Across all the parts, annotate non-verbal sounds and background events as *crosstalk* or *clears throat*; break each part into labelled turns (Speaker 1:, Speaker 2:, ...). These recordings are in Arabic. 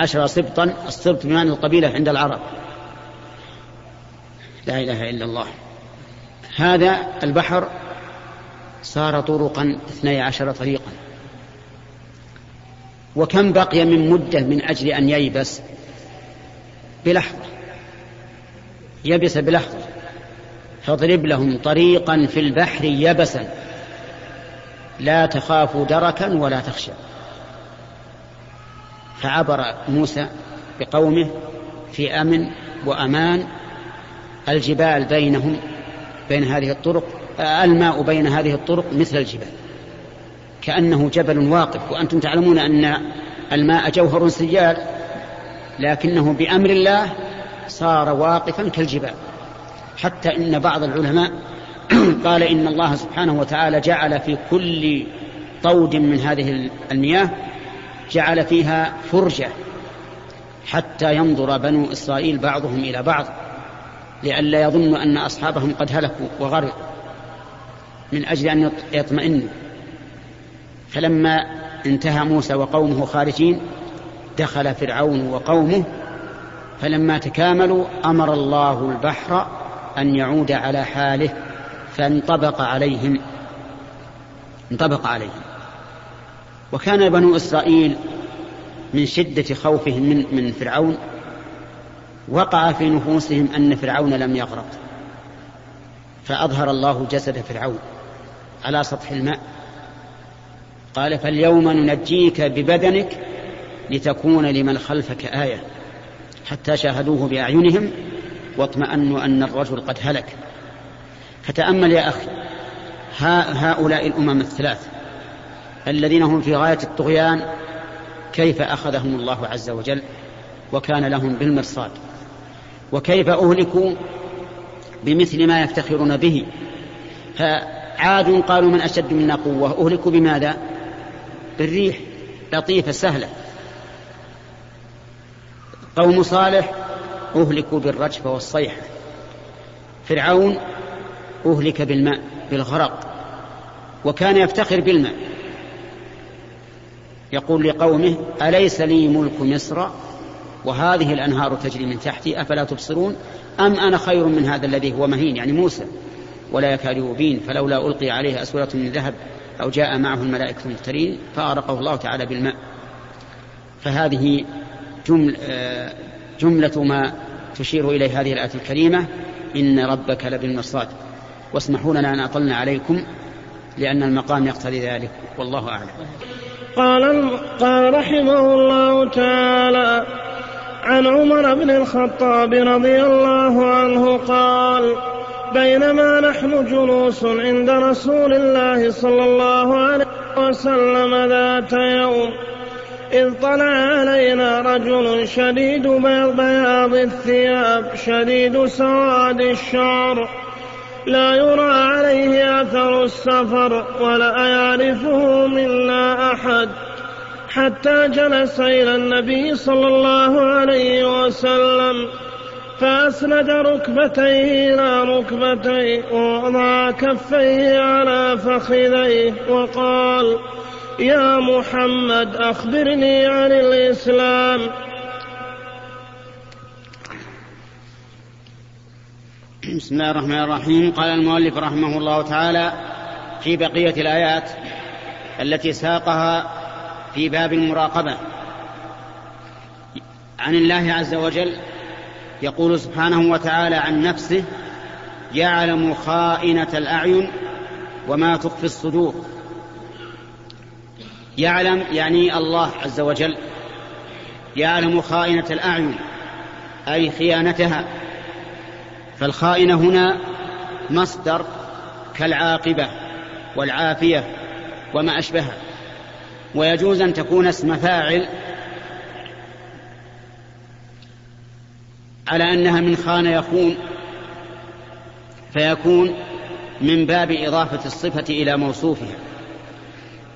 Speaker 1: عشر سبطا السبط بمعنى القبيلة عند العرب. لا إله إلا الله. هذا البحر صار طرقا اثني عشر طريقا. وكم بقي من مدة من أجل أن ييبس؟ بلحظة. يبس بلحظة. فاضرب لهم طريقا في البحر يبسا. لا تخاف دركا ولا تخشى. فعبر موسى بقومه في أمن وأمان. الجبال بينهم بين هذه الطرق الماء بين هذه الطرق مثل الجبال. كأنه جبل واقف وأنتم تعلمون أن الماء جوهر سيال لكنه بأمر الله صار واقفا كالجبال. حتى إن بعض العلماء *clears throat* قال إن الله سبحانه وتعالى جعل في كل طود من هذه المياه جعل فيها فرجة حتى ينظر بنو إسرائيل بعضهم إلى بعض لئلا يظنوا أن أصحابهم قد هلكوا وغرقوا من أجل أن يطمئنوا. فلما انتهى موسى وقومه خارجين دخل فرعون وقومه فلما تكاملوا أمر الله البحر أن يعود على حاله فانطبق عليهم. انطبق عليهم. وكان بنو إسرائيل من شدة خوفهم من, من فرعون وقع في نفوسهم أن فرعون لم يغرق. فأظهر الله جسد فرعون على سطح الماء. قال فاليوم ننجيك ببدنك لتكون لمن خلفك آية. حتى شاهدوه بأعينهم واطمأنوا أن الرجل قد هلك. فتأمل يا أخي هؤلاء الأمم الثلاث الذين هم في غاية الطغيان كيف أخذهم الله عز وجل وكان لهم بالمرصاد وكيف أهلكوا بمثل ما يفتخرون به فعاد قالوا من أشد منا قوة؟ أهلكوا بماذا؟ بالريح لطيفة سهلة. قوم صالح أهلكوا بالرجفة والصيحة فرعون أهلك بالماء بالغرق وكان يفتخر بالماء. يقول لقومه أليس لي ملك مصر؟ وهذه الأنهار تجري من تحتي أفلا تبصرون؟ أم أنا خير من هذا الذي هو مهين؟ يعني موسى. ولا يكاد يبين فلولا ألقي عليه أسورة من ذهب أو جاء معه الملائكة المقترين فأرقه الله تعالى بالماء. فهذه جمل جملة ما تشير إليه هذه الآية الكريمة إن ربك لبالمرصاد. واسمحوا لنا أن أطلنا عليكم لأن المقام يقتضي ذلك. والله أعلم.
Speaker 2: قال قال رحمه الله تعالى عن عمر بن الخطاب رضي الله عنه قال بينما نحن جلوس عند رسول الله صلى الله عليه وسلم ذات يوم إذ طلع علينا رجل شديد بياض الثياب شديد سواد الشعر. لا يرى عليه أثر السفر ولا يعرفه منا أحد. حتى جلس إلى النبي صلى الله عليه وسلم فأسند ركبتيه إلى ركبتيه ووضع كفيه على فخذيه وقال يا محمد أخبرني عن الإسلام.
Speaker 1: بسم الله الرحمن الرحيم. قال المؤلف رحمه الله تعالى في بقية الآيات التي ساقها في باب المراقبة. عن الله عز وجل يقول سبحانه وتعالى عن نفسه يعلم خائنة الأعين وما تخفي الصدور. يعلم يعني الله عز وجل يعلم خائنة الأعين أي خيانتها. فالخائنة هنا مصدر كالعاقبة والعافية وما أشبهها. ويجوز أن تكون اسم فاعل على أنها من خان يخون فيكون من باب إضافة الصفة إلى موصوفها.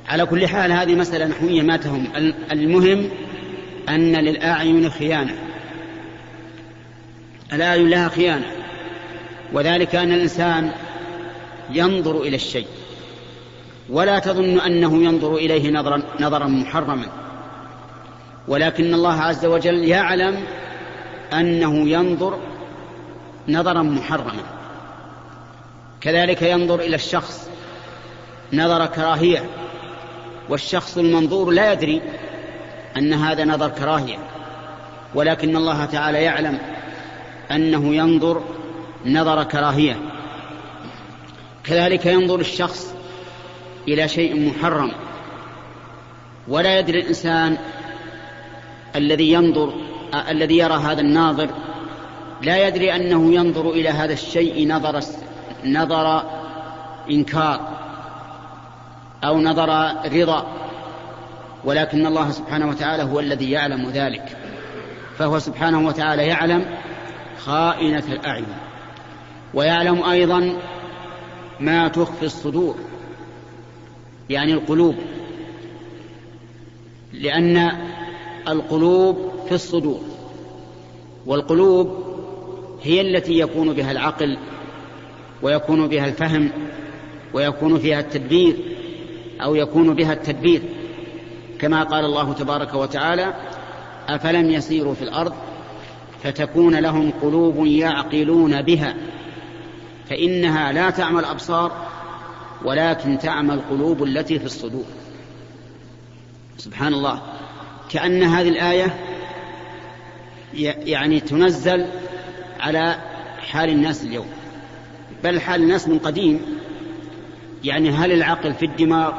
Speaker 1: على كل حال هذه مسألة نحوية ما تهم. المهم أن للأعين خيانة. الأعين لها خيانة. وذلك أن الإنسان ينظر إلى الشيء ولا تظن أنه ينظر إليه نظرا, نظرا محرما. ولكن الله عز وجل يعلم أنه ينظر نظرا محرما. كذلك ينظر إلى الشخص نظر كراهية والشخص المنظور لا يدري أن هذا نظر كراهية. ولكن الله تعالى يعلم أنه ينظر نظر كراهية. كذلك ينظر الشخص إلى شيء محرم. ولا يدري الإنسان الذي ينظر الذي يرى هذا الناظر لا يدري أنه ينظر إلى هذا الشيء نظر نظر إنكار أو نظر رضا. ولكن الله سبحانه وتعالى هو الذي يعلم ذلك. فهو سبحانه وتعالى يعلم خائنة الأعين. ويعلم أيضا ما تخفي الصدور يعني القلوب لأن القلوب في الصدور والقلوب هي التي يكون بها العقل ويكون بها الفهم ويكون فيها التدبير أو يكون بها التدبير. كما قال الله تبارك وتعالى أفلم يسيروا في الأرض فتكون لهم قلوب يعقلون بها. فإنها لا تعمى الأبصار ولكن تعمى القلوب التي في الصدور. سبحان الله. كأن هذه الآية يعني تنزل على حال الناس اليوم. بل حال الناس من قديم. يعني هل العقل في الدماغ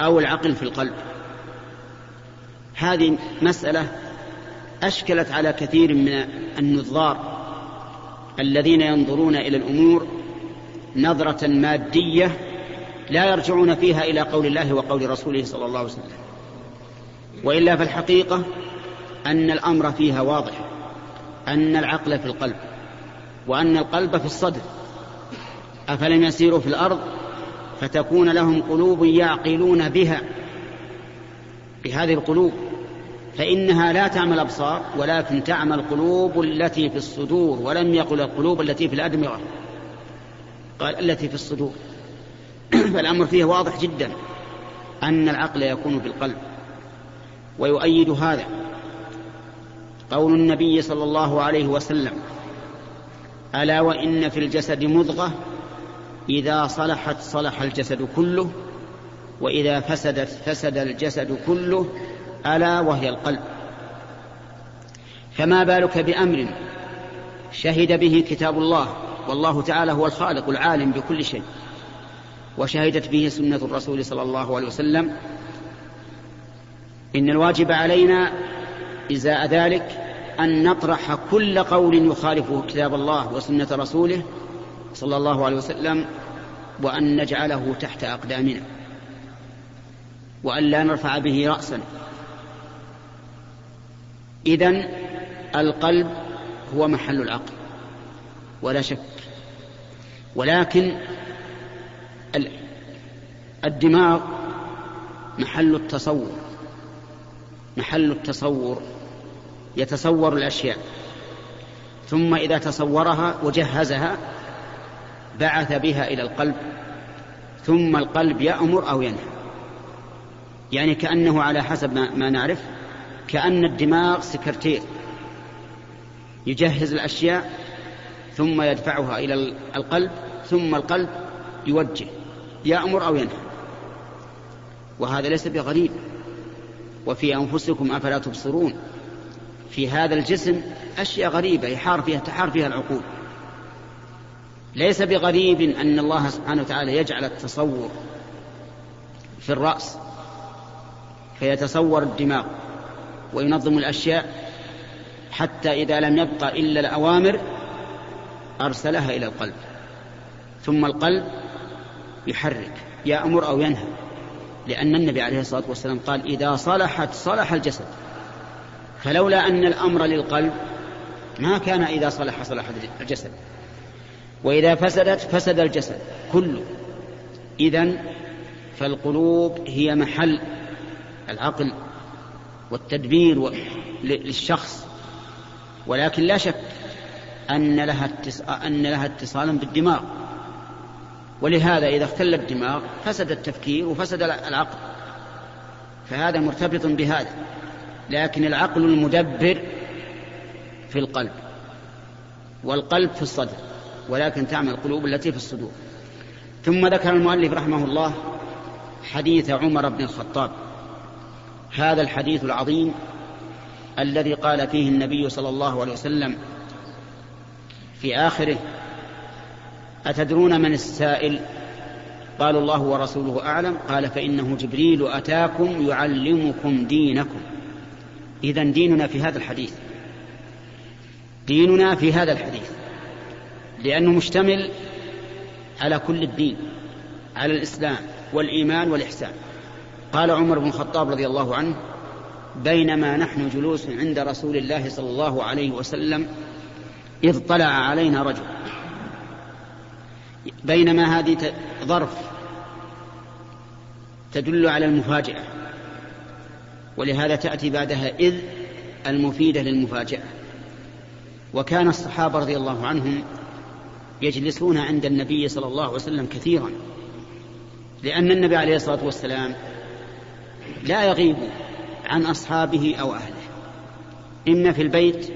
Speaker 1: أو العقل في القلب؟ هذه مسألة أشكلت على كثير من النظار. الذين ينظرون إلى الأمور نظرة مادية لا يرجعون فيها إلى قول الله وقول رسوله صلى الله عليه وسلم. وإلا فالحقيقة أن الأمر فيها واضح أن العقل في القلب وأن القلب في الصدر. أفلم يسيروا في الأرض فتكون لهم قلوب يعقلون بها بهذه القلوب. فإنها لا تعمى الأبصار ولكن تعمى القلوب التي في الصدور ولم يقل القلوب التي في الأدمغة. قال التي في الصدور. *clears throat* فالأمر فيه واضح جدا أن العقل يكون في القلب. ويؤيد هذا قول النبي صلى الله عليه وسلم ألا وإن في الجسد مضغة إذا صلحت صلح الجسد كله وإذا فسدت فسد الجسد كله ألا وهي القلب. فما بالك بأمر شهد به كتاب الله؟ والله تعالى هو الخالق العالم بكل شيء. وشهدت به سنة الرسول صلى الله عليه وسلم. إن الواجب علينا إزاء ذلك أن نطرح كل قول يخالف كتاب الله وسنة رسوله صلى الله عليه وسلم وأن نجعله تحت أقدامنا وأن لا نرفع به رأسا. إذن القلب هو محل العقل ولا شك. ولكن الدماغ محل التصور محل التصور يتصور الأشياء. ثم إذا تصورها وجهزها بعث بها إلى القلب ثم القلب يأمر أو ينهى. يعني كأنه على حسب ما, ما نعرف. كأن الدماغ سكرتير. يجهز الأشياء ثم يدفعها إلى القلب ثم القلب يوجه يأمر أو ينهى. وهذا ليس بغريب. وفي أنفسكم أفلا تبصرون. في هذا الجسم أشياء غريبة يحار فيها تحار فيها العقول. ليس بغريب أن الله سبحانه وتعالى يجعل التصور في الرأس فيتصور الدماغ. وينظم الأشياء حتى إذا لم يبقى إلا الأوامر أرسلها إلى القلب. ثم القلب يحرك يأمر أو ينهى. لأن النبي عليه الصلاة والسلام قال إذا صلحت صلح الجسد. فلولا أن الأمر للقلب ما كان إذا صلح صلح الجسد. وإذا فسدت فسد الجسد كله. إذا فالقلوب هي محل العقل. والتدبير للشخص. ولكن لا شك أن لها أن لها اتصالا بالدماغ. ولهذا إذا اختل الدماغ فسد التفكير وفسد العقل. فهذا مرتبط بهذا. لكن العقل المدبر في القلب. والقلب في الصدر. ولكن تعمل القلوب التي في الصدور. ثم ذكر المؤلف رحمه الله حديث عمر بن الخطاب. هذا الحديث العظيم الذي قال فيه النبي صلى الله عليه وسلم في آخره أتدرون من السائل؟ قالوا الله ورسوله أعلم. قال فإنه جبريل أتاكم يعلمكم دينكم. إذا ديننا في هذا الحديث. ديننا في هذا الحديث. لأنه مشتمل على كل الدين على الإسلام والإيمان والإحسان. قال عمر بن الخطاب رضي الله عنه بينما نحن جلوس عند رسول الله صلى الله عليه وسلم إذ طلع علينا رجل. بينما هذه ظرف تدل على المفاجأة ولهذا تأتي بعدها إذ المفيدة للمفاجأة. وكان الصحابة رضي الله عنهم يجلسون عند النبي صلى الله عليه وسلم كثيرا لأن النبي عليه الصلاة والسلام لا يغيب عن أصحابه أو أهله. إما في البيت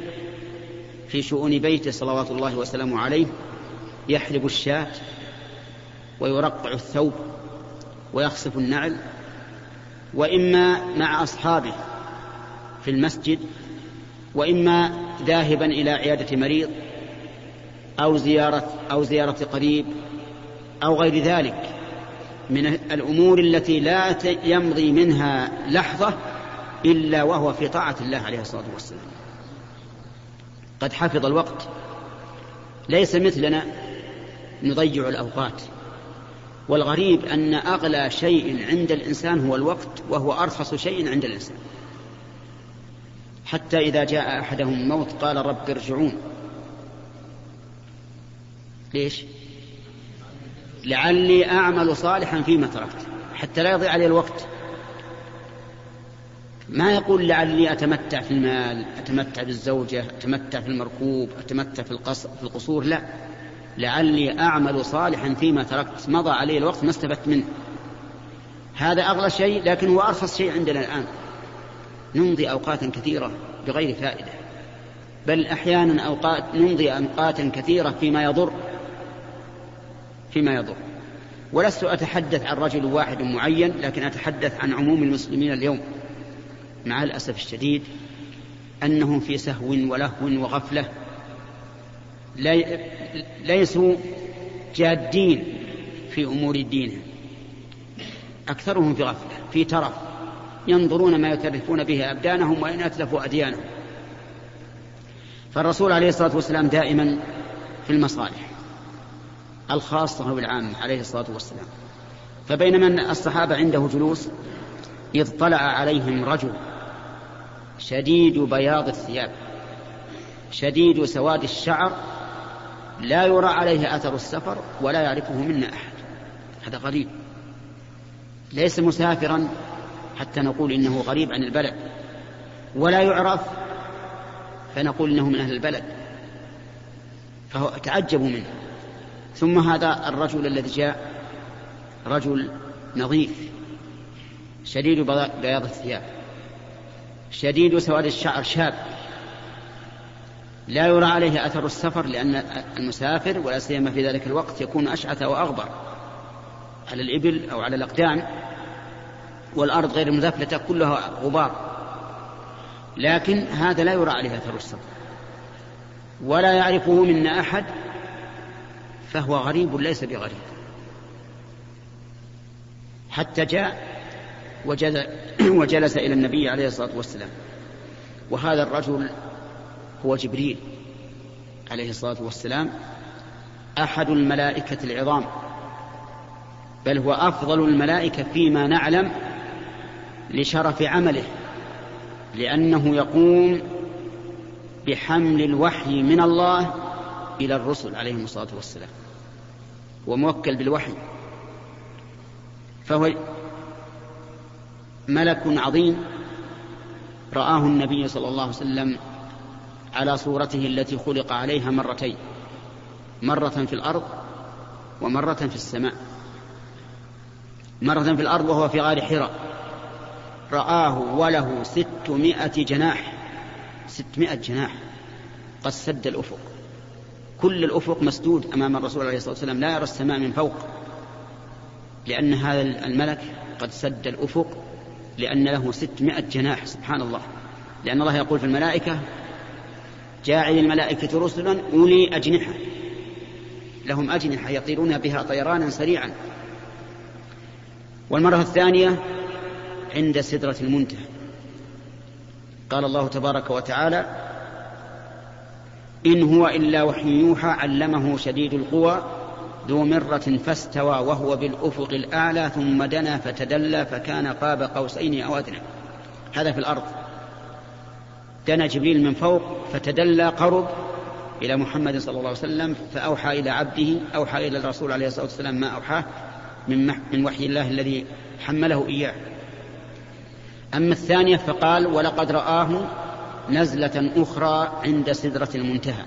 Speaker 1: في شؤون بيته صلوات الله وسلامه عليه يحلب الشاة ويرقع الثوب ويخصف النعل وإما مع أصحابه في المسجد وإما ذاهبا إلى عيادة مريض أو زيارة أو زيارة قريب أو غير ذلك. من الأمور التي لا يمضي منها لحظة إلا وهو في طاعة الله عليه الصلاة والسلام. قد حفظ الوقت. ليس مثلنا نضيع الأوقات. والغريب أن أغلى شيء عند الإنسان هو الوقت وهو أرخص شيء عند الإنسان. حتى إذا جاء أحدهم الموت قال رب ارجعون. ليش؟ لعلي أعمل صالحا فيما تركت حتى لا يضيع علي الوقت. ما يقول لعلي أتمتع في المال أتمتع بالزوجة أتمتع في المركوب أتمتع في, القصر في القصور؟ لا. لعلي أعمل صالحا فيما تركت مضى علي الوقت ما استفدت منه. هذا أغلى شيء لكن هو أرخص شيء عندنا الآن. نمضي أوقاتا كثيرة بغير فائدة. بل أحيانا أوقات نمضي أوقاتا كثيرة فيما يضر. فيما يضر. ولست أتحدث عن رجل واحد معين لكن أتحدث عن عموم المسلمين اليوم. مع الأسف الشديد أنهم في سهو ولهو وغفلة. ليسوا جادين في أمور دينهم. أكثرهم في غفلة في ترف. ينظرون ما يترفون به أبدانهم وإن أتلفوا أديانهم. فالرسول عليه الصلاة والسلام دائما في المصالح. الخاصة والعامة عليه الصلاة والسلام. فبينما الصحابة عنده جلوس إذ طلع عليهم رجل شديد بياض الثياب شديد سواد الشعر لا يرى عليه أثر السفر ولا يعرفه منا أحد. هذا غريب. ليس مسافرا حتى نقول إنه غريب عن البلد ولا يعرف فنقول إنه من أهل البلد. فهو تعجبوا منه. ثم هذا الرجل الذي جاء رجل نظيف شديد بياض الثياب شديد سواد الشعر شاب لا يرى عليه أثر السفر لأن المسافر ولا سيما في ذلك الوقت يكون أشعث وأغبر على الإبل أو على الأقدام والأرض غير المذفلته كلها غبار. لكن هذا لا يرى عليه أثر السفر ولا يعرفه منا أحد فهو غريب ليس بغريب. حتى جاء *clears throat* وجلس إلى النبي عليه الصلاة والسلام. وهذا الرجل هو جبريل عليه الصلاة والسلام أحد الملائكة العظام. بل هو أفضل الملائكة فيما نعلم لشرف عمله لأنه يقوم بحمل الوحي من الله إلى الرسل عليهم الصلاة والسلام وموكل بالوحي فهو ملك عظيم رآه النبي صلى الله عليه وسلم على صورته التي خلق عليها مرتين مرة في الأرض ومرة في السماء. مرة في الأرض وهو في غار حراء رآه وله ستمائة جناح ستمائة جناح قد سد الأفق. كل الأفق مسدود أمام الرسول عليه الصلاة والسلام لا يرى السماء من فوق. لأن هذا الملك قد سد الأفق لأن له ستمائة جناح سبحان الله. لأن الله يقول في الملائكة جاعل الملائكة رسلا أولي أجنحة. لهم أجنحة يطيرون بها طيرانا سريعا. والمرة الثانية عند سدرة المنتهى. قال الله تبارك وتعالى إن هو إلا وحي يوحى علمه شديد القوى ذو مرة فاستوى وهو بالأفق الأعلى ثم دنا فتدلى فكان قاب قوسين أو أدنى. هذا في الأرض. دنا جبريل من فوق فتدلى قرب إلى محمد صلى الله عليه وسلم فأوحى إلى عبده أوحى إلى الرسول عليه الصلاة والسلام ما أوحاه من, من وحي الله الذي حمله إياه. أما الثانية فقال ولقد رآه نزلة أخرى عند سدرة المنتهى.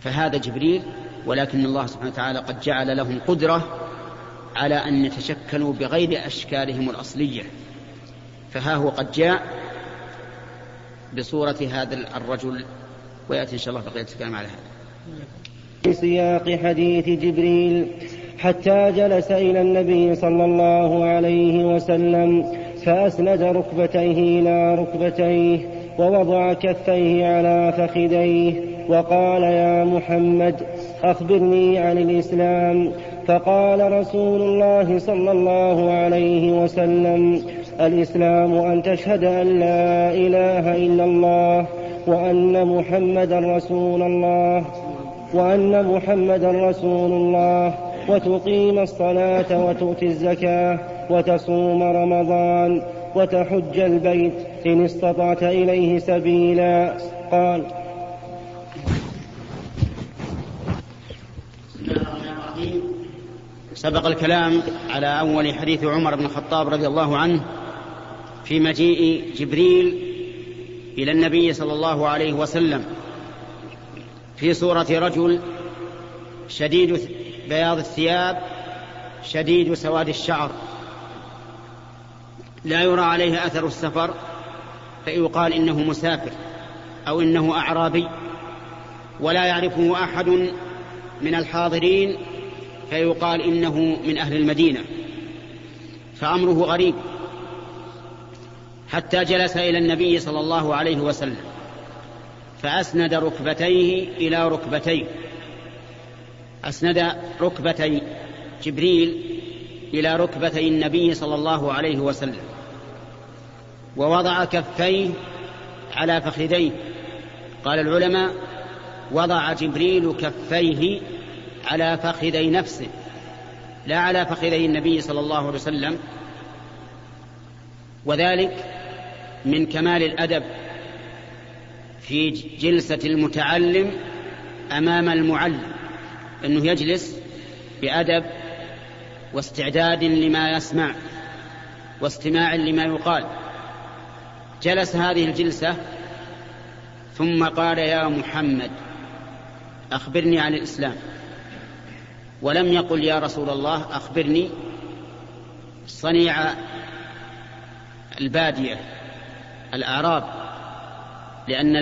Speaker 1: فهذا جبريل ولكن الله سبحانه وتعالى قد جعل لهم قدرة على أن يتشكلوا بغير أشكالهم الأصلية. فها هو قد جاء بصورة هذا الرجل ويأتي إن شاء الله بقية الكلام على هذا.
Speaker 3: في سياق حديث جبريل حتى جلس إلى النبي صلى الله عليه وسلم فأسند ركبتيه إلى ركبتيه ووضع كفيه على فخذيه وقال يا محمد أخبرني عن الإسلام. فقال رسول الله صلى الله عليه وسلم الإسلام أن تشهد أن لا إله إلا الله وأن محمدا رسول الله وأن محمدا رسول الله وتقيم الصلاة وتؤتي الزكاة وتصوم رمضان وتحج البيت إن استطعت إليه سبيلا. قال.
Speaker 1: سبق الكلام على أول حديث عمر بن الخطاب رضي الله عنه في مجيء جبريل إلى النبي صلى الله عليه وسلم في صورة رجل شديد بياض الثياب شديد سواد الشعر. لا يرى عليه أثر السفر. فيقال إنه مسافر أو إنه أعرابي ولا يعرفه أحد من الحاضرين فيقال إنه من أهل المدينة فأمره غريب حتى جلس إلى النبي صلى الله عليه وسلم فأسند ركبتيه إلى ركبتيه أسند ركبتي جبريل إلى ركبتي النبي صلى الله عليه وسلم ووضع كفيه على فخذيه. قال العلماء وضع جبريل كفيه على فخذي نفسه لا على فخذي النبي صلى الله عليه وسلم. وذلك من كمال الأدب في جلسة المتعلم أمام المعلم إنه يجلس بأدب واستعداد لما يسمع واستماع لما يقال. جلس هذه الجلسة ثم قال يا محمد أخبرني عن الإسلام. ولم يقل يا رسول الله أخبرني صنيع البادية الأعراب. لأن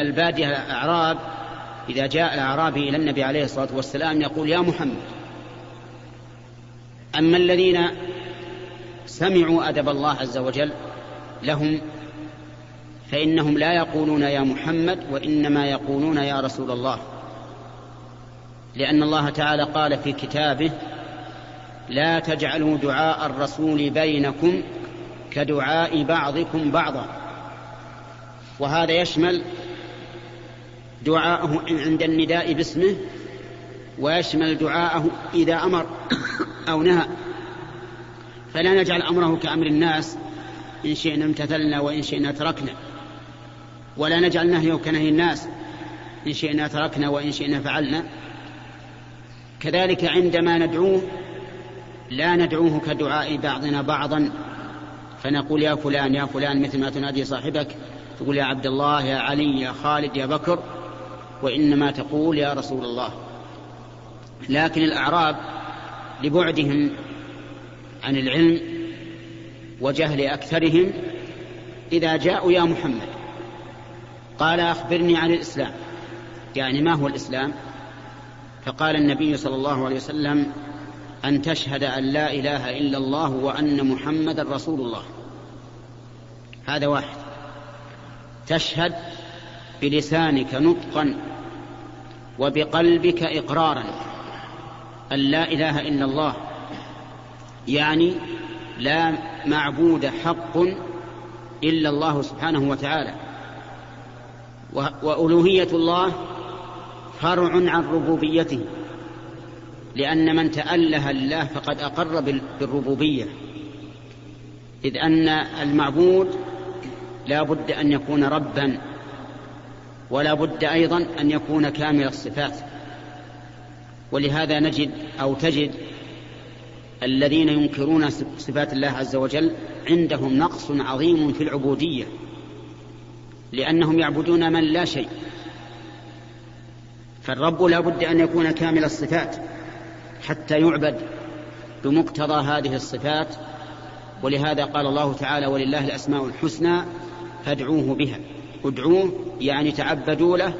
Speaker 1: البادية الأعراب إذا جاء الاعرابي إلى النبي عليه الصلاة والسلام يقول يا محمد. أما الذين سمعوا أدب الله عز وجل لهم فإنهم لا يقولون يا محمد وإنما يقولون يا رسول الله. لأن الله تعالى قال في كتابه لا تجعلوا دعاء الرسول بينكم كدعاء بعضكم بعضا. وهذا يشمل دعاءه عند النداء باسمه ويشمل دعاءه إذا أمر أو نهى. فلا نجعل أمره كأمر الناس إن شئنا امتثلنا وإن شئنا تركنا. ولا نجعل نهيه كنهي الناس. إن شئنا تركنا وإن شئنا فعلنا. كذلك عندما ندعوه لا ندعوه كدعاء بعضنا بعضا. فنقول يا فلان يا فلان مثل ما تنادي صاحبك. تقول يا عبد الله يا علي يا خالد يا بكر. وإنما تقول يا رسول الله. لكن الأعراب لبعدهم عن العلم وجهل أكثرهم إذا جاءوا يا محمد. قال أخبرني عن الإسلام. يعني ما هو الإسلام؟ فقال النبي صلى الله عليه وسلم أن تشهد أن لا إله إلا الله وأن محمدا رسول الله. هذا واحد. تشهد بلسانك نطقا وبقلبك إقرارا أن لا إله إلا الله. يعني لا معبود حق إلا الله سبحانه وتعالى. وألوهية الله فرع عن ربوبيته لأن من تأله لله فقد أقر بالربوبية. إذ أن المعبود لا بد أن يكون ربا ولا بد أيضا أن يكون كامل الصفات. ولهذا نجد أو تجد الذين ينكرون صفات الله عز وجل عندهم نقص عظيم في العبودية. لأنهم يعبدون من لا شيء. فالرب لا بد أن يكون كامل الصفات حتى يعبد بمقتضى هذه الصفات ولهذا قال الله تعالى ولله الأسماء الحسنى فادعوه بها. ادعوه يعني تعبدوا له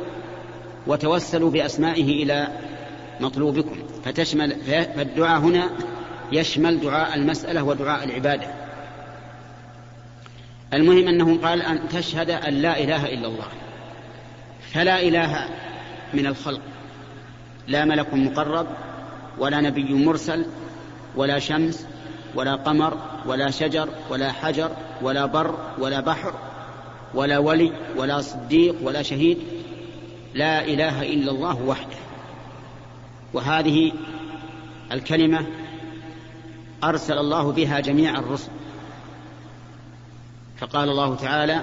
Speaker 1: وتوسلوا بأسمائه إلى مطلوبكم. فتشمل فالدعاء هنا يشمل دعاء المسألة ودعاء العبادة. المهم أنه قال أن تشهد أن لا إله إلا الله. فلا إله من الخلق. لا ملك مقرب ولا نبي مرسل ولا شمس ولا قمر ولا شجر ولا حجر ولا بر ولا بحر ولا ولي ولا صديق ولا شهيد. لا إله إلا الله وحده. وهذه الكلمة أرسل الله بها جميع الرسل. فقال الله تعالى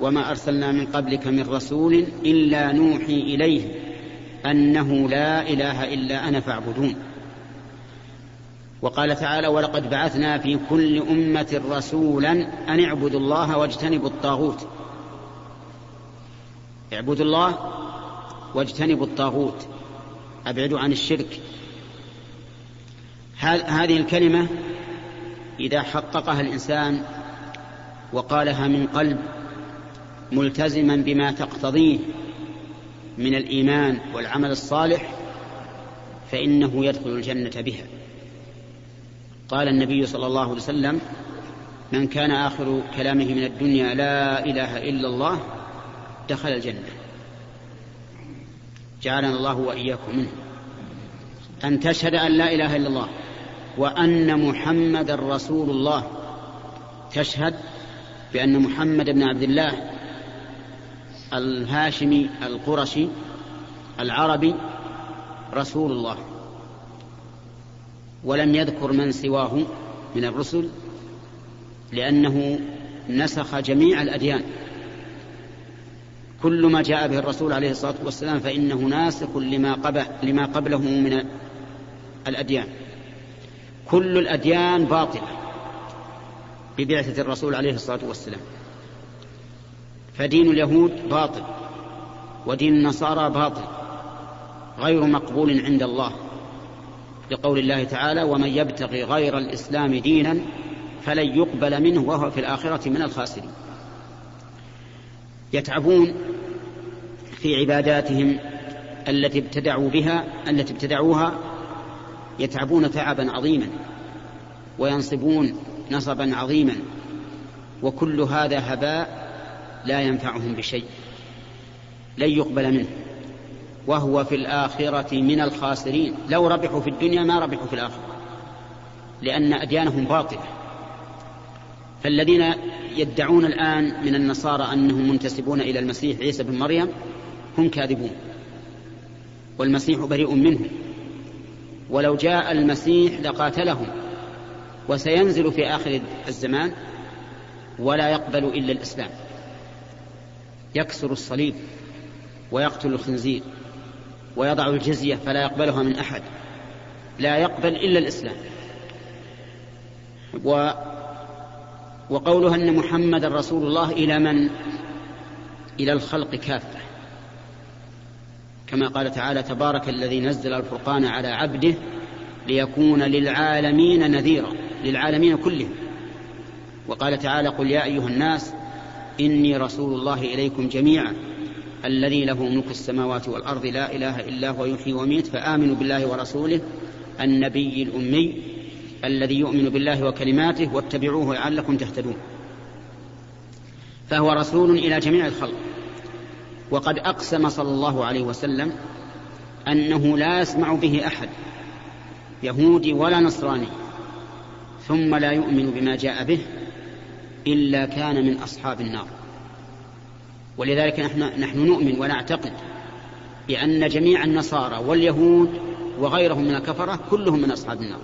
Speaker 1: وما أرسلنا من قبلك من رسول إلا نوحي إليه أنه لا إله إلا أنا فاعبدون. وقال تعالى ولقد بعثنا في كل أمة رسولا أن اعبدوا الله واجتنبوا الطاغوت. اعبدوا الله واجتنبوا الطاغوت أبعدوا عن الشرك. هذه الكلمة إذا حققها الإنسان وقالها من قلب ملتزما بما تقتضيه من الإيمان والعمل الصالح فإنه يدخل الجنة بها. قال النبي صلى الله عليه وسلم من كان آخر كلامه من الدنيا لا إله إلا الله دخل الجنة. جعلنا الله وإياكم منه. أن تشهد أن لا إله إلا الله وأن محمدا رسول الله تشهد بأن محمد بن عبد الله الهاشمي القرشي العربي رسول الله. ولم يذكر من سواه من الرسل لأنه نسخ جميع الأديان. كل ما جاء به الرسول عليه الصلاة والسلام فإنه ناسخ لما, قبل لما قبله من الأديان. كل الأديان باطلة. ببعثة الرسول عليه الصلاة والسلام. فدين اليهود باطل ودين النصارى باطل غير مقبول عند الله. لقول الله تعالى ومن يبتغي غير الإسلام دينا فلن يقبل منه وهو في الآخرة من الخاسرين. يتعبون في عباداتهم التي ابتدعوا بها التي ابتدعوها يتعبون تعبا عظيما وينصبون نصبا عظيما وكل هذا هباء لا ينفعهم بشيء لن يقبل منه وهو في الآخرة من الخاسرين. لو ربحوا في الدنيا ما ربحوا في الآخرة لأن أديانهم باطلة. فالذين يدعون الآن من النصارى أنهم منتسبون إلى المسيح عيسى بن مريم هم كاذبون والمسيح بريء منهم ولو جاء المسيح لقاتلهم. وسينزل في آخر الزمان ولا يقبل إلا الإسلام. يكسر الصليب ويقتل الخنزير ويضع الجزية فلا يقبلها من أحد. لا يقبل إلا الإسلام. و وقولها أن محمد رسول الله إلى من؟ إلى الخلق كافة. كما قال تعالى تبارك الذي نزل الفرقان على عبده ليكون للعالمين نذيرا. للعالمين كلهم. وقال تعالى قل يا أيها الناس إني رسول الله إليكم جميعا الذي له ملك السماوات والأرض لا إله إلا هو يحيي ويميت فآمنوا بالله ورسوله النبي الأمي الذي يؤمن بالله وكلماته واتبعوه لعلكم تهتدون. فهو رسول إلى جميع الخلق. وقد أقسم صلى الله عليه وسلم أنه لا يسمع به أحد يهودي ولا نصراني. ثم لا يؤمن بما جاء به إلا كان من أصحاب النار. ولذلك نحن, نحن نؤمن ونعتقد بأن جميع النصارى واليهود وغيرهم من الكفرة كلهم من أصحاب النار.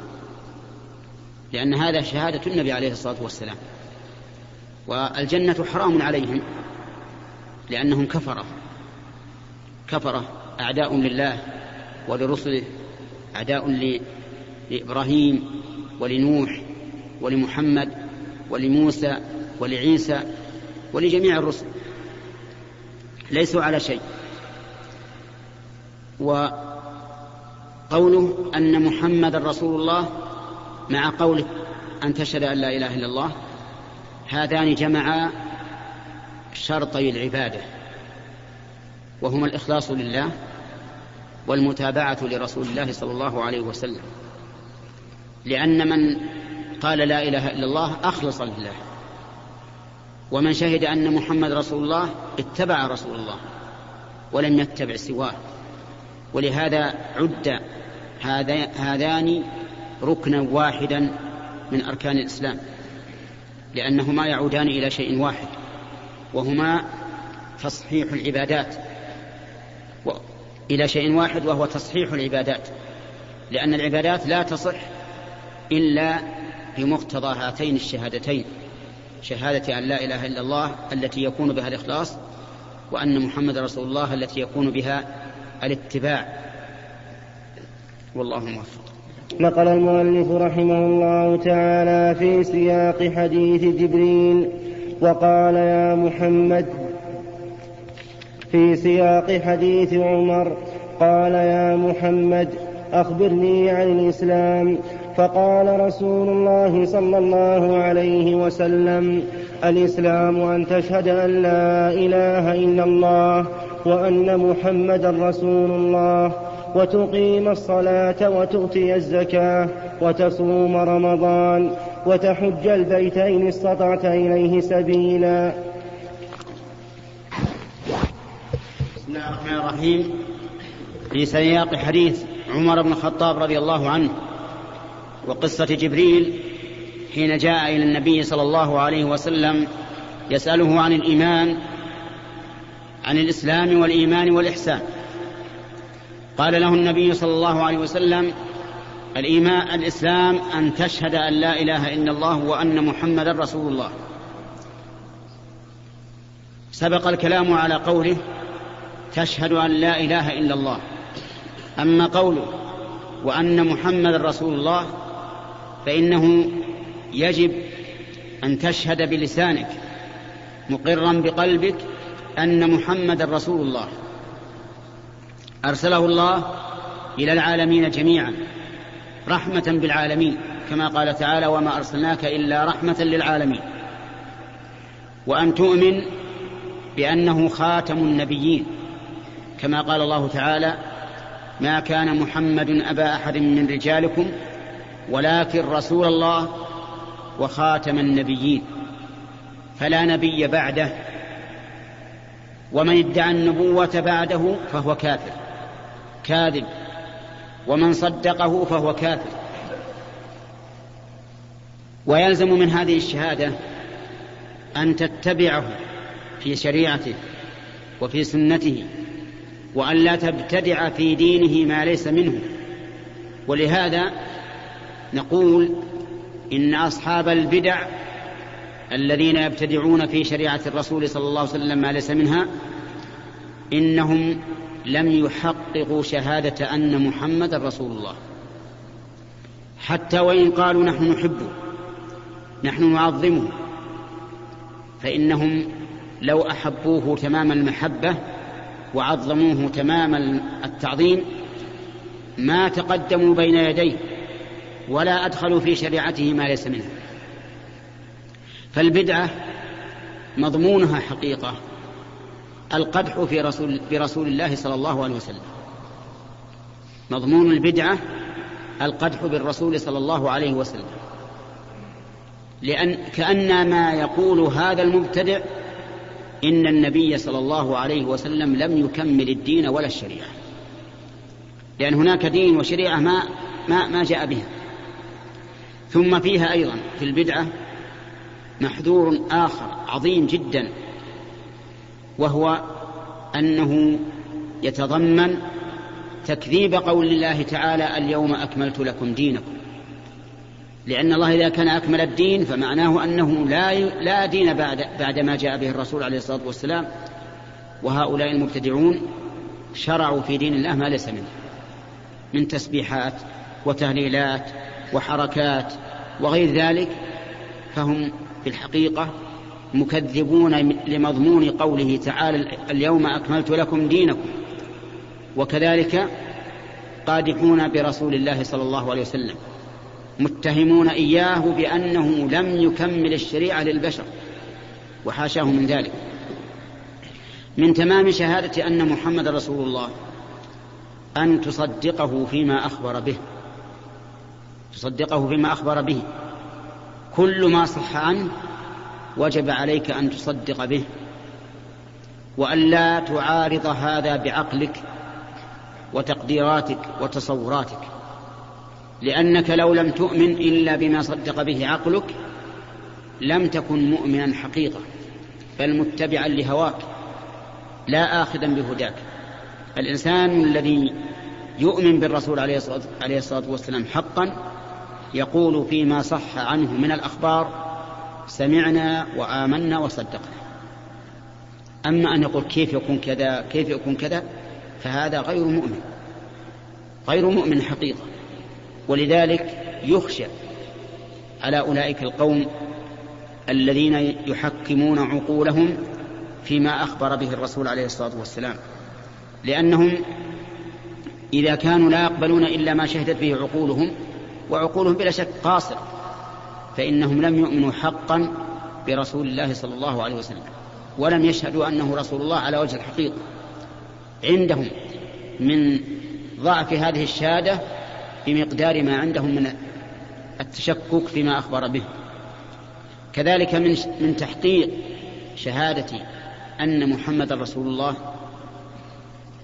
Speaker 1: لأن هذا شهادة النبي عليه الصلاة والسلام. والجنة حرام عليهم لأنهم كفرة. كفرة أعداء لله ولرسله أعداء لإبراهيم ولنوح ولمحمد ولموسى ولعيسى ولجميع الرسل. ليسوا على شيء. وقوله أن محمد رسول الله مع قوله أن تشهد أن لا إله إلا الله هذان جمعا شرطي العبادة وهما الإخلاص لله والمتابعة لرسول الله صلى الله عليه وسلم. لأن من قال لا إله إلا الله أخلص لله. ومن شهد أن محمد رسول الله اتبع رسول الله ولم يتبع سواه. ولهذا عد هذان ركنا واحدا من أركان الإسلام لأنهما يعودان إلى شيء واحد وهما تصحيح العبادات. إلى شيء واحد وهو تصحيح العبادات لأن العبادات لا تصح إلا بمقتضى هاتين الشهادتين شهادة أن لا إله إلا الله التي يكون بها الإخلاص وأن محمد رسول الله التي يكون بها الاتباع. والله موفق.
Speaker 3: نقل المؤلف رحمه الله تعالى في سياق حديث جبريل وقال يا محمد في سياق حديث عمر قال يا محمد أخبرني عن الإسلام. فقال رسول الله صلى الله عليه وسلم الإسلام أن تشهد أن لا إله إلا الله وأن محمدا رسول الله وتقيم الصلاة وتؤتي الزكاة وتصوم رمضان وتحج البيت ان استطعت إليه سبيلا.
Speaker 1: بسم الله الرحمن الرحيم. في سياق حديث عمر بن الخطاب رضي الله عنه وقصة جبريل حين جاء إلى النبي صلى الله عليه وسلم يسأله عن الإيمان عن الإسلام والإيمان والإحسان. قال له النبي صلى الله عليه وسلم الإيمان الإسلام أن تشهد أن لا إله إلا الله وأن محمدا رسول الله. سبق الكلام على قوله تشهد أن لا إله إلا الله. أما قوله وأن محمد رسول الله فإنه يجب أن تشهد بلسانك مقرا بقلبك أن محمد رسول الله. أرسله الله إلى العالمين جميعا رحمة بالعالمين كما قال تعالى وما أرسلناك إلا رحمة للعالمين. وأن تؤمن بأنه خاتم النبيين كما قال الله تعالى ما كان محمد أبا أحد من رجالكم ولكن رسول الله وخاتم النبيين فلا نبي بعده ومن ادعى النبوة بعده فهو كافر كاذب ومن صدقه فهو كافر. ويلزم من هذه الشهادة أن تتبعه في شريعته وفي سنته وأن لا تبتدع في دينه ما ليس منه. ولهذا نقول إن أصحاب البدع الذين يبتدعون في شريعة الرسول صلى الله عليه وسلم ما ليس منها إنهم لم يحققوا شهادة أن محمد رسول الله. حتى وإن قالوا نحن نحبه نحن نعظمه فإنهم لو أحبوه تمام المحبة وعظموه تمام التعظيم ما تقدموا بين يديه. ولا أدخلوا في شريعته ما ليس منها. فالبدعة مضمونها حقيقة القدح في رسول برسول الله صلى الله عليه وسلم. مضمون البدعة القدح بالرسول صلى الله عليه وسلم. لأن كأن ما يقول هذا المبتدع إن النبي صلى الله عليه وسلم لم يكمل الدين ولا الشريعة. لأن هناك دين وشريعة ما ما ما جاء بها. ثم فيها أيضا في البدعة محذور آخر عظيم جدا وهو أنه يتضمن تكذيب قول الله تعالى اليوم أكملت لكم دينكم لأن الله إذا كان أكمل الدين فمعناه أنه لا لا دين بعد بعد ما جاء به الرسول عليه الصلاة والسلام وهؤلاء المبتدعون شرعوا في دين الله ما ليس منه من تسبيحات وتهليلات وحركات وغير ذلك فهم في الحقيقة مكذبون لمضمون قوله تعالى اليوم أكملت لكم دينكم وكذلك قادحون برسول الله صلى الله عليه وسلم متهمون إياه بأنه لم يكمل الشريعة للبشر وحاشاه من ذلك من تمام شهادة أن محمد رسول الله أن تصدقه فيما أخبر به تصدقه فيما أخبر به. كل ما صح عنه وجب عليك أن تصدق به. وأن لا تعارض هذا بعقلك وتقديراتك وتصوراتك. لأنك لو لم تؤمن إلا بما صدق به عقلك لم تكن مؤمنا حقيقة بل متبعا لهواك لا آخذا بهداك. الإنسان الذي يؤمن بالرسول عليه الصلاة والسلام حقا يقول فيما صح عنه من الأخبار سمعنا وآمنا وصدقنا. أما أن يقول كيف يكون كذا كيف يكون كذا فهذا غير مؤمن. غير مؤمن حقيقة. ولذلك يخشى على أولئك القوم الذين يحكمون عقولهم فيما أخبر به الرسول عليه الصلاة والسلام. لأنهم إذا كانوا لا يقبلون إلا ما شهدت به عقولهم وعقولهم بلا شك قاصرة فإنهم لم يؤمنوا حقا برسول الله صلى الله عليه وسلم ولم يشهدوا أنه رسول الله على وجه الحقيقة. عندهم من ضعف هذه الشهادة بمقدار ما عندهم من التشكك فيما أخبر به. كذلك من من تحقيق شهادة أن محمد رسول الله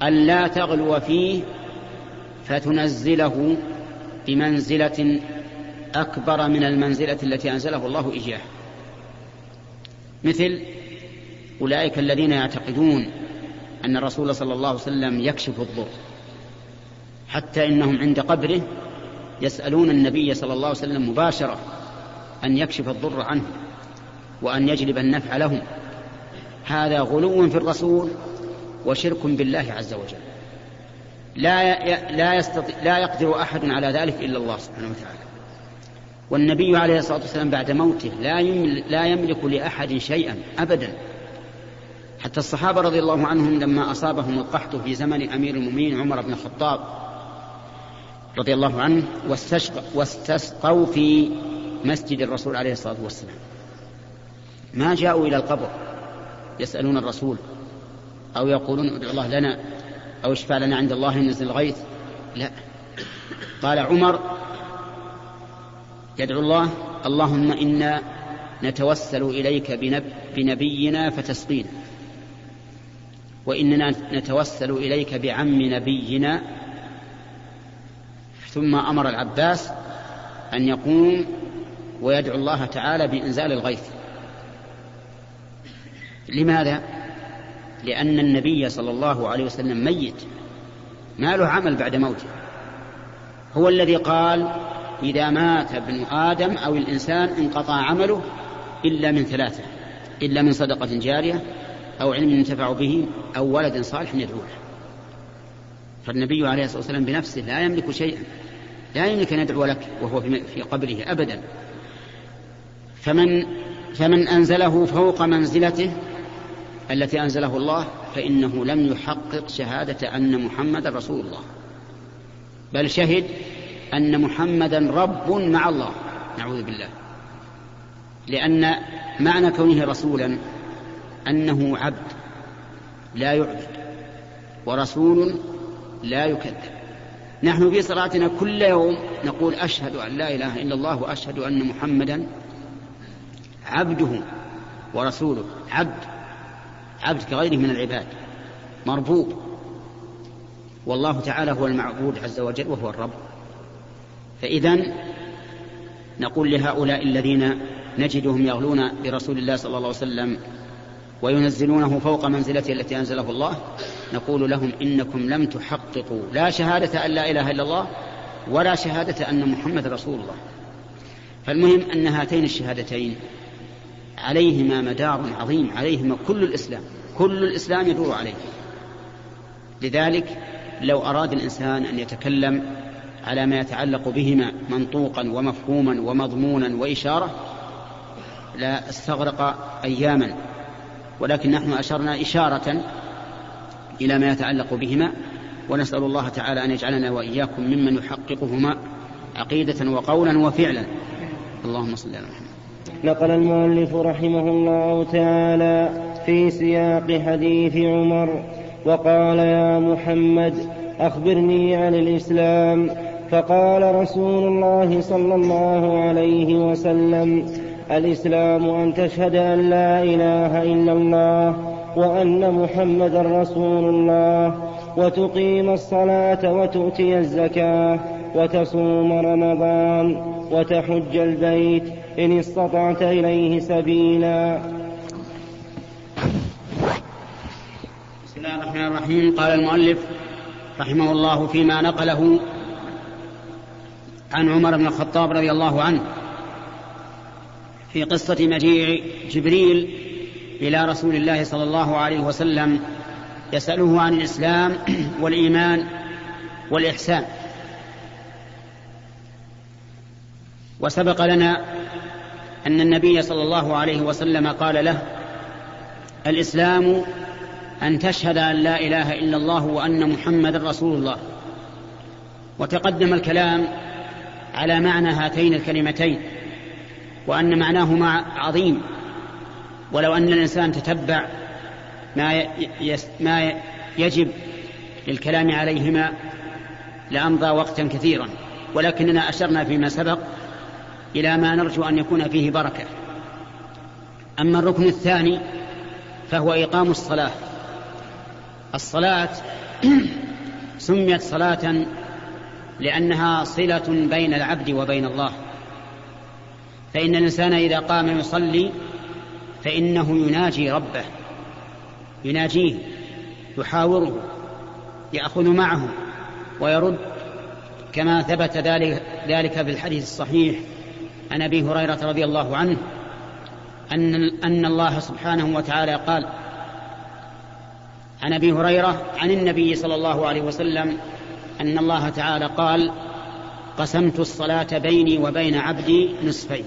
Speaker 1: أن لا تغلو فيه فتنزله بمنزلة أكبر من المنزلة التي أنزله الله إياه. مثل أولئك الذين يعتقدون أن الرسول صلى الله عليه وسلم يكشف الضر حتى إنهم عند قبره يسألون النبي صلى الله عليه وسلم مباشرة أن يكشف الضر عنهم وأن يجلب النفع لهم. هذا غلو في الرسول وشرك بالله عز وجل. لا لا يستطيع لا يقدر أحد على ذلك إلا الله سبحانه وتعالى. والنبي عليه الصلاة والسلام بعد موته لا لا يملك لأحد شيئا ابدا. حتى الصحابة رضي الله عنهم لما أصابهم القحط في زمن أمير المؤمنين عمر بن الخطاب رضي الله عنه واستسقوا في مسجد الرسول عليه الصلاة والسلام. ما جاءوا إلى القبر يسألون الرسول أو يقولون ادعو الله لنا. أو اشفع لنا عند الله ينزل الغيث؟ لا. قال عمر يدعو الله اللهم إنا نتوسل إليك بنب بنبينا فتسقينا. وإننا نتوسل إليك بعم نبينا. ثم أمر العباس أن يقوم ويدعو الله تعالى بإنزال الغيث. لماذا؟ لأن النبي صلى الله عليه وسلم ميت. ما له عمل بعد موته. هو الذي قال إذا مات ابن آدم أو الإنسان انقطع عمله إلا من ثلاثة إلا من صدقة جارية أو علم ينتفع به أو ولد صالح يدعو له فالنبي عليه الصلاة والسلام بنفسه لا يملك شيئا لا يملك أن يدعو لك وهو في قبره أبدا. فمن فمن أنزله فوق منزلته التي أنزله الله فإنه لم يحقق شهادة أن محمد رسول الله. بل شهد أن محمدا رب مع الله. نعوذ بالله. لأن معنى كونه رسولا أنه عبد لا يعبد ورسول لا يكذب. نحن في صلاتنا كل يوم نقول أشهد أن لا إله إلا الله وأشهد أن محمدا عبده ورسوله. عبد. عبد كغيره من العباد. مربوط والله تعالى هو المعبود عز وجل وهو الرب. فإذا نقول لهؤلاء الذين نجدهم يغلون برسول الله صلى الله عليه وسلم وينزلونه فوق منزلته التي أنزله الله نقول لهم إنكم لم تحققوا. لا شهادة أن لا إله إلا الله ولا شهادة أن محمد رسول الله. فالمهم أن هاتين الشهادتين عليهما مدار عظيم عليهما كل الإسلام كل الإسلام يدور عليه. لذلك لو أراد الإنسان أن يتكلم على ما يتعلق بهما منطوقا ومفهوما ومضمونا وإشارة لا أستغرق أياما. ولكن نحن أشرنا إشارة إلى ما يتعلق بهما ونسأل الله تعالى أن يجعلنا وإياكم ممن يحققهما عقيدة وقولا وفعلا. اللهم صل على محمد.
Speaker 3: نقل المؤلف رحمه الله تعالى في سياق حديث عمر وقال يا محمد أخبرني عن الإسلام. فقال رسول الله صلى الله عليه وسلم الإسلام أن تشهد أن لا إله إلا الله وأن محمدا رسول الله وتقيم الصلاة وتؤتي الزكاة وتصوم رمضان وتحج البيت إن استطعت إليه سبيلا.
Speaker 1: بسم الله الرحمن الرحيم. قال المؤلف رحمه الله فيما نقله عن عمر بن الخطاب رضي الله عنه في قصة مجيء جبريل إلى رسول الله صلى الله عليه وسلم يسأله عن الإسلام *clears throat* والإيمان والإحسان. وسبق لنا أن النبي صلى الله عليه وسلم قال له الإسلام أن تشهد أن لا إله إلا الله وأن محمد رسول الله. وتقدم الكلام على معنى هاتين الكلمتين وأن معناهما عظيم. ولو أن الإنسان تتبع ما ما يجب للكلام عليهما لأمضى وقتا كثيرا. ولكننا أشرنا فيما سبق إلى ما نرجو أن يكون فيه بركة. أما الركن الثاني فهو إقام الصلاة. الصلاة *clears throat* سميت صلاة لأنها صلة بين العبد وبين الله. فإن الإنسان إذا قام يصلي فإنه يناجي ربه يناجيه يحاوره يأخذ معه ويرد كما ثبت ذلك ذلك في الحديث الصحيح عن أبي هريرة رضي الله عنه أن أن الله سبحانه وتعالى قال عن أبي هريرة عن النبي صلى الله عليه وسلم أن الله تعالى قال قسمت الصلاة بيني وبين عبدي نصفين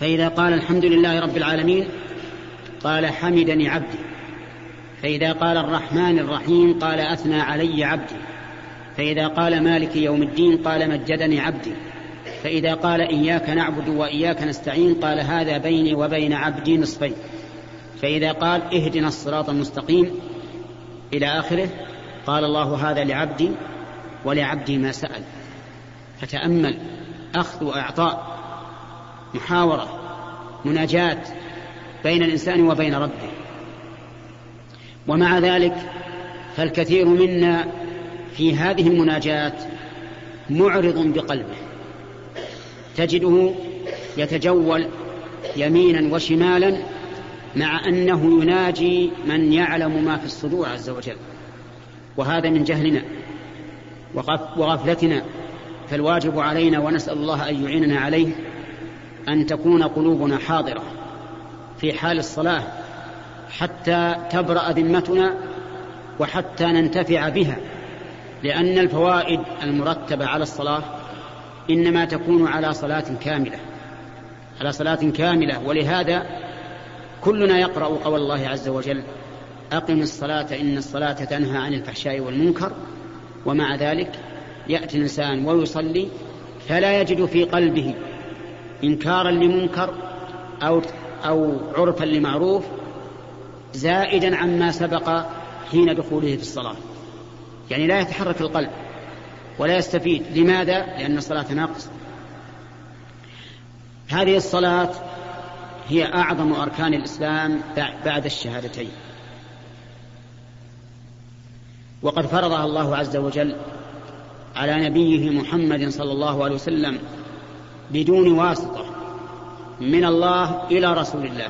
Speaker 1: فإذا قال الحمد لله رب العالمين قال حمدني عبدي فإذا قال الرحمن الرحيم قال أثنى علي عبدي فإذا قال مالك يوم الدين قال مجدني عبدي فإذا قال إياك نعبد وإياك نستعين قال هذا بيني وبين عبدي نصفين. فإذا قال اهدنا الصراط المستقيم إلى آخره قال الله هذا لعبدي ولعبدي ما سأل. فتأمل أخذ وإعطاء محاورة مناجاة بين الإنسان وبين ربه. ومع ذلك فالكثير منا في هذه المناجاة معرض بقلبه. تجده يتجول يمينا وشمالا مع أنه يناجي من يعلم ما في الصدور عز وجل. وهذا من جهلنا وغفلتنا فالواجب علينا ونسأل الله أن يعيننا عليه أن تكون قلوبنا حاضرة في حال الصلاة حتى تبرأ ذمتنا وحتى ننتفع بها لأن الفوائد المرتبة على الصلاة إنما تكون على صلاة كاملة. على صلاة كاملة. ولهذا كلنا يقرأ قول الله عز وجل أقم الصلاة إن الصلاة تنهى عن الفحشاء والمنكر. ومع ذلك يأتي الإنسان ويصلي فلا يجد في قلبه إنكارا لمنكر أو أو عرفا لمعروف زائدا عما سبق حين دخوله في الصلاة. يعني لا يتحرك القلب. ولا يستفيد. لماذا؟ لأن الصلاة ناقصة هذه الصلاة هي أعظم أركان الإسلام بعد الشهادتين. وقد فرضها الله عز وجل على نبيه محمد صلى الله عليه وسلم بدون واسطة من الله إلى رسول الله.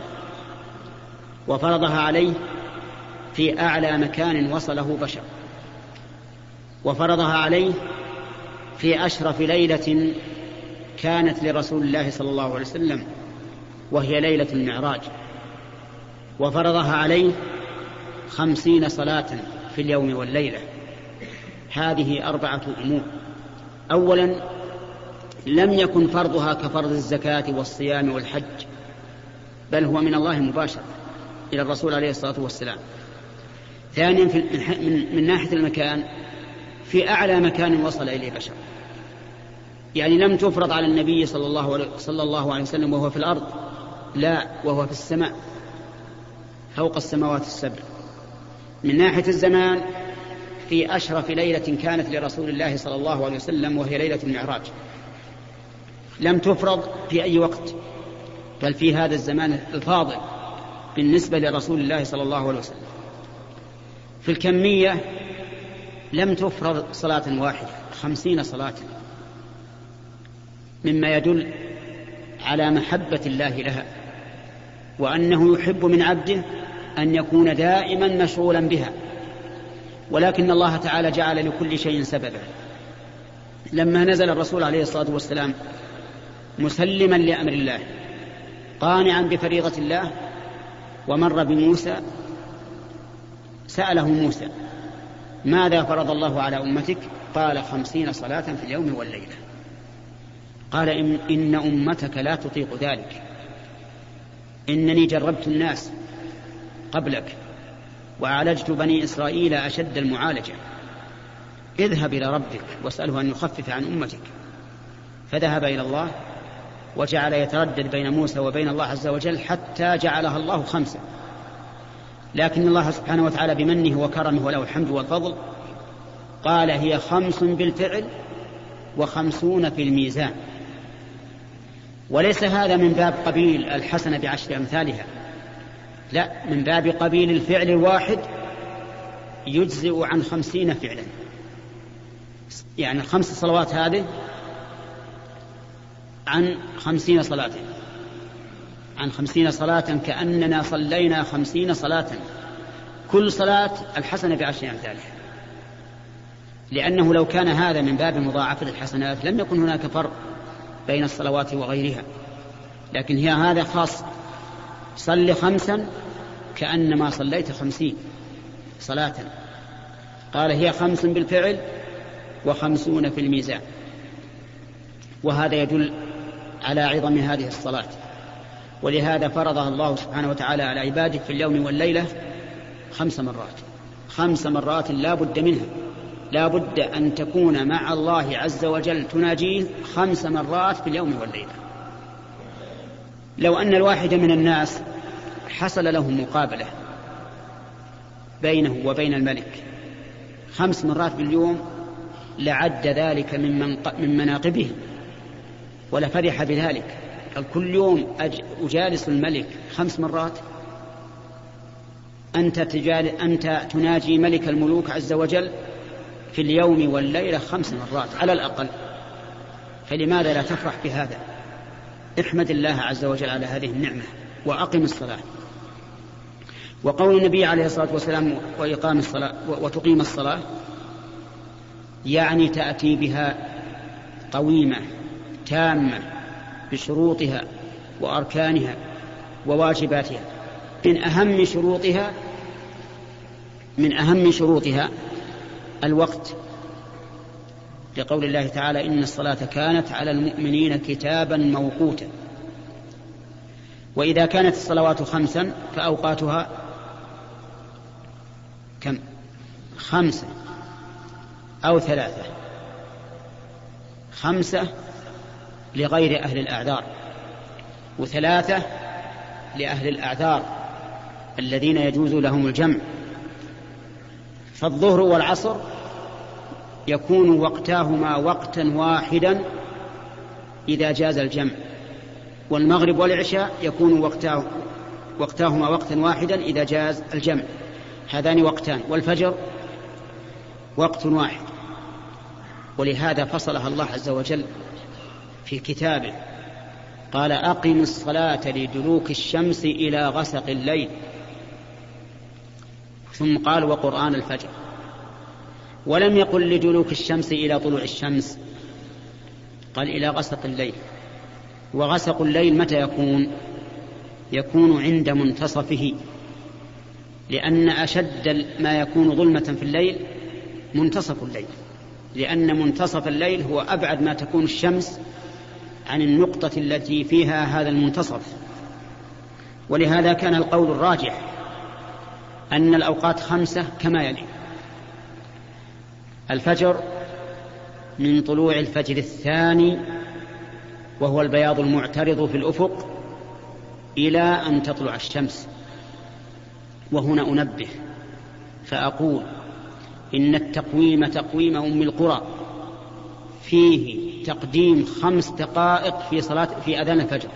Speaker 1: وفرضها عليه في أعلى مكان وصله بشر. وفرضها عليه في أشرف ليلة كانت لرسول الله صلى الله عليه وسلم وهي ليلة المعراج. وفرضها عليه خمسين صلاة في اليوم والليلة. هذه أربعة أمور. أولا لم يكن فرضها كفرض الزكاة والصيام والحج بل هو من الله مباشرة إلى الرسول عليه الصلاة والسلام. ثانيا من, ناحية المكان في أعلى مكان وصل إليه بشر. يعني لم تفرض على النبي صلى الله صلى الله عليه وسلم وهو في الأرض لا وهو في السماء فوق السماوات السبع. من ناحية الزمان في أشرف ليلة كانت لرسول الله صلى الله عليه وسلم وهي ليلة المعراج. لم تفرض في أي وقت بل في هذا الزمان الفاضل بالنسبة لرسول الله صلى الله عليه وسلم. في الكمية لم تفرض صلاة واحدة خمسين صلاة. مما يدل على محبة الله لها وأنه يحب من عبده أن يكون دائما مشغولا بها. ولكن الله تعالى جعل لكل شيء سببا. لما نزل الرسول عليه الصلاة والسلام مسلما لأمر الله قانعا بفريضة الله ومر بموسى سأله موسى ماذا فرض الله على أمتك؟ قال خمسين صلاة في اليوم والليلة. قال إن, أمتك لا تطيق ذلك. إنني جربت الناس قبلك وعالجت بني إسرائيل أشد المعالجة. اذهب إلى ربك واسأله أن يخفف عن أمتك. فذهب إلى الله وجعل يتردد بين موسى وبين الله عز وجل حتى جعلها الله خمسة. لكن الله سبحانه وتعالى بمنه وكرمه وله الحمد والفضل قال هي خمس بالفعل وخمسون في الميزان. وليس هذا من باب قبيل الحسنة بعشر أمثالها. لا من باب قبيل الفعل الواحد يجزئ عن خمسين فعلا. يعني الخمس صلوات هذه عن خمسين صلاة عن خمسين صلاة كأننا صلينا خمسين صلاة. كل صلاة الحسنة بعشر أمثالها لأنه لو كان هذا من باب مضاعفة الحسنات لم يكن هناك فرق بين الصلوات وغيرها. لكن هي هذا خاص. صل خمسا كأنما صليت خمسين صلاة. قال هي خمس بالفعل وخمسون في الميزان. وهذا يدل على عظم هذه الصلاة. ولهذا فرضها الله سبحانه وتعالى على عباده في اليوم والليلة خمس مرات. خمس مرات لا بد منها. لا بد أن تكون مع الله عز وجل تناجيه خمس مرات في اليوم والليلة. لو أن الواحد من الناس حصل له مقابلة بينه وبين الملك خمس مرات باليوم لعد ذلك من, من, من مناقبه ولفرح بذلك. كل يوم أجالس الملك خمس مرات. أنت, تجال أنت تناجي ملك الملوك عز وجل في اليوم والليلة خمس مرات على الأقل. فلماذا لا تفرح بهذا؟ احمد الله عز وجل على هذه النعمة وأقم الصلاة. وقول النبي عليه الصلاة والسلام وإقام الصلاة وتقيم الصلاة يعني تأتي بها قويمة تامة بشروطها وأركانها وواجباتها. من أهم شروطها من أهم شروطها الوقت. لقول الله تعالى إن الصلاة كانت على المؤمنين كتابا موقوتا. وإذا كانت الصلوات خمسا فأوقاتها كم؟ خمسة أو ثلاثة. خمسة لغير أهل الأعذار وثلاثة لأهل الأعذار الذين يجوز لهم الجمع. فالظهر والعصر يكون وقتاهما وقتا واحدا إذا جاز الجمع والمغرب والعشاء يكون وقتاه وقتاهما وقتا واحدا إذا جاز الجمع. هذان وقتان والفجر وقت واحد. ولهذا فصلها الله عز وجل في كتابه قال أقم الصلاة لدلوك الشمس إلى غسق الليل. ثم قال وقرآن الفجر. ولم يقل لدلوك الشمس إلى طلوع الشمس. قال إلى غسق الليل. وغسق الليل متى يكون؟ يكون عند منتصفه. لأن أشد ما يكون ظلمة في الليل منتصف الليل. لأن منتصف الليل هو أبعد ما تكون الشمس عن النقطة التي فيها هذا المنتصف. ولهذا كان القول الراجح أن الأوقات خمسة كما يلي. الفجر من طلوع الفجر الثاني وهو البياض المعترض في الأفق إلى أن تطلع الشمس. وهنا أنبه فأقول إن التقويم تقويم أم القرى. فيه تقديم خمس دقائق في صلاة في أذان الفجر.